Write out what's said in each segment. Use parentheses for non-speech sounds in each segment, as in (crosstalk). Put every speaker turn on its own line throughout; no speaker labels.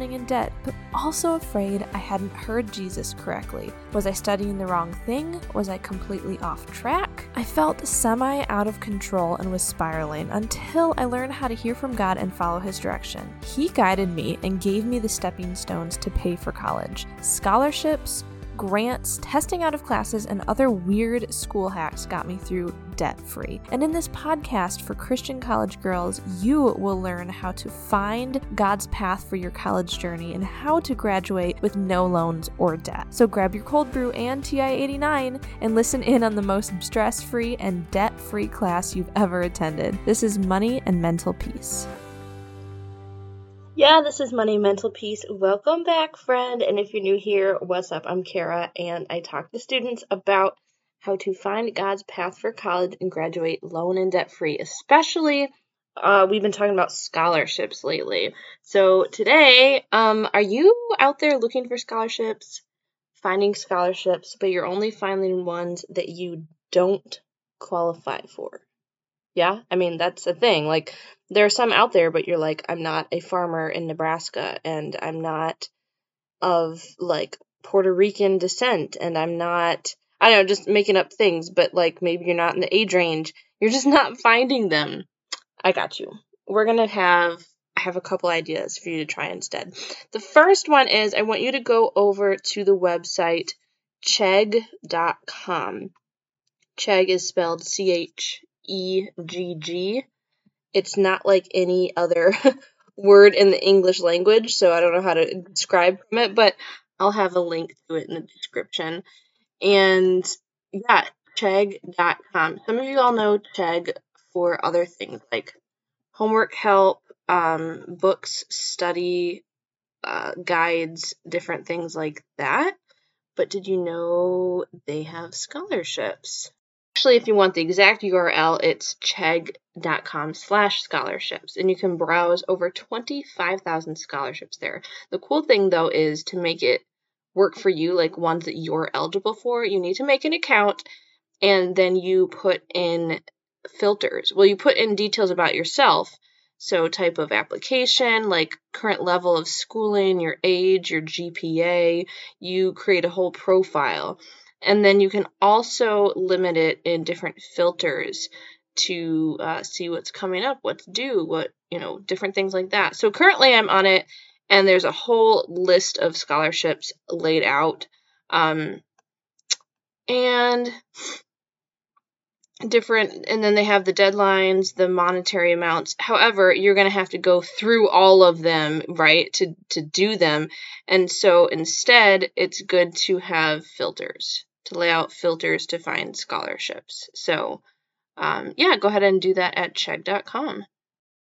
drowning in debt, but also afraid I hadn't heard Jesus correctly. Was I studying the wrong thing? Was I completely off track? I felt semi out of control and was spiraling until I learned how to hear from God and follow His direction. He guided me and gave me the stepping stones to pay for college scholarships, grants, testing out of classes, and other weird school hacks got me through debt free. And in this podcast for Christian college girls, you will learn how to find God's path for your college journey and how to graduate with no loans or debt. So grab your cold brew and TI 89 and listen in on the most stress free and debt free class you've ever attended. This is Money and Mental Peace.
Yeah, this is Money Mental Peace. Welcome back, friend. And if you're new here, what's up? I'm Kara, and I talk to students about how to find God's path for college and graduate loan and debt free, especially. Uh, we've been talking about scholarships lately. So today, um, are you out there looking for scholarships, finding scholarships, but you're only finding ones that you don't qualify for? Yeah, I mean that's a thing. Like there are some out there, but you're like, I'm not a farmer in Nebraska, and I'm not of like Puerto Rican descent, and I'm not, I don't know, just making up things, but like maybe you're not in the age range. You're just (laughs) not finding them. I got you. We're gonna have, I have a couple ideas for you to try instead. The first one is I want you to go over to the website chegg.com. Chegg is spelled C H E G G it's not like any other (laughs) word in the English language, so I don't know how to describe from it, but I'll have a link to it in the description. And yeah, Chegg.com. Some of you all know Chegg for other things like homework help, um, books, study uh, guides, different things like that. But did you know they have scholarships? Actually, if you want the exact URL, it's chegg.com slash scholarships, and you can browse over 25,000 scholarships there. The cool thing, though, is to make it work for you, like ones that you're eligible for, you need to make an account, and then you put in filters. Well, you put in details about yourself, so type of application, like current level of schooling, your age, your GPA, you create a whole profile. And then you can also limit it in different filters to uh, see what's coming up, what's due, what, you know, different things like that. So currently I'm on it and there's a whole list of scholarships laid out. Um, and different and then they have the deadlines the monetary amounts however you're going to have to go through all of them right to to do them and so instead it's good to have filters to lay out filters to find scholarships. So, um, yeah, go ahead and do that at chegg.com.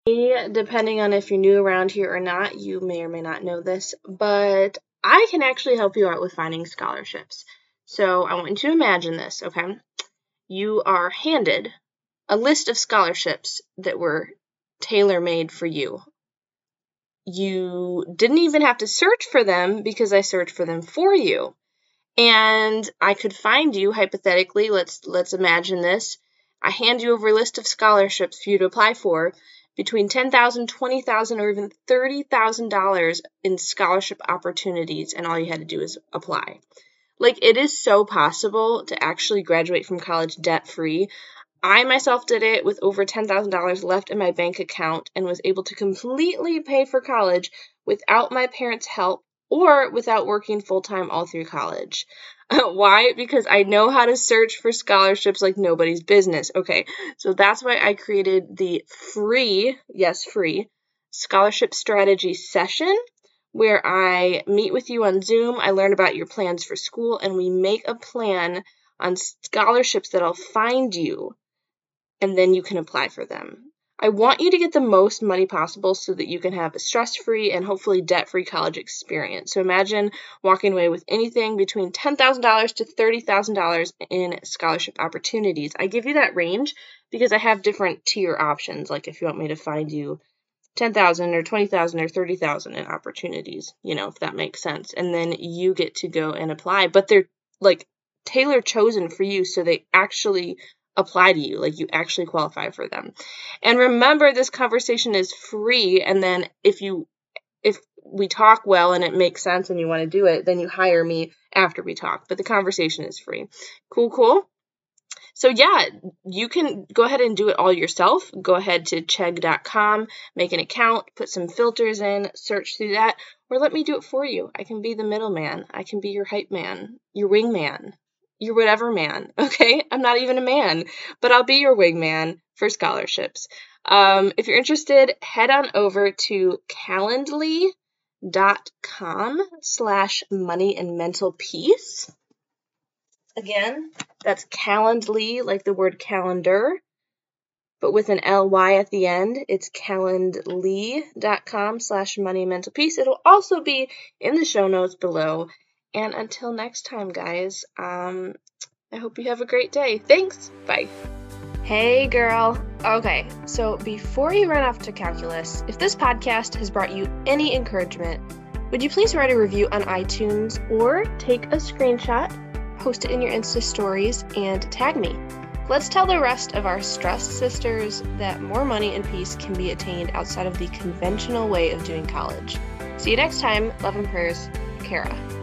Depending on if you're new around here or not, you may or may not know this, but I can actually help you out with finding scholarships. So, I want you to imagine this, okay? You are handed a list of scholarships that were tailor made for you. You didn't even have to search for them because I searched for them for you and I could find you hypothetically. Let's let's imagine this. I hand you over a list of scholarships for you to apply for between ten thousand, twenty thousand, or even thirty thousand dollars in scholarship opportunities, and all you had to do is apply. Like it is so possible to actually graduate from college debt free. I myself did it with over $10,000 left in my bank account and was able to completely pay for college without my parents' help or without working full time all through college. (laughs) why? Because I know how to search for scholarships like nobody's business. Okay, so that's why I created the free, yes, free, scholarship strategy session where I meet with you on Zoom. I learn about your plans for school and we make a plan on scholarships that I'll find you and then you can apply for them. I want you to get the most money possible so that you can have a stress free and hopefully debt free college experience. So imagine walking away with anything between $10,000 to $30,000 in scholarship opportunities. I give you that range because I have different tier options. Like if you want me to find you 10,000 or 20,000 or 30,000 in opportunities, you know, if that makes sense. And then you get to go and apply, but they're like tailor chosen for you so they actually apply to you, like you actually qualify for them. And remember, this conversation is free. And then if you, if we talk well and it makes sense and you want to do it, then you hire me after we talk. But the conversation is free. Cool, cool. So yeah, you can go ahead and do it all yourself. Go ahead to chegg.com, make an account, put some filters in, search through that, or let me do it for you. I can be the middleman. I can be your hype man, your wingman, your whatever man, (laughs) okay? I'm not even a man, but I'll be your wingman for scholarships. Um, if you're interested, head on over to calendly.com slash money and mental peace. Again, that's calendly, like the word calendar, but with an ly at the end. It's calendly.com slash money and mental peace. It'll also be in the show notes below and until next time, guys, um, I hope you have a great day. Thanks. Bye. Hey, girl. Okay, so before you run off to calculus, if this podcast has brought you any encouragement, would you please write a review on iTunes or take a screenshot, post it in your Insta stories, and tag me? Let's tell the rest of our stressed sisters that more money and peace can be attained outside of the conventional way of doing college. See you next time. Love and prayers, Kara.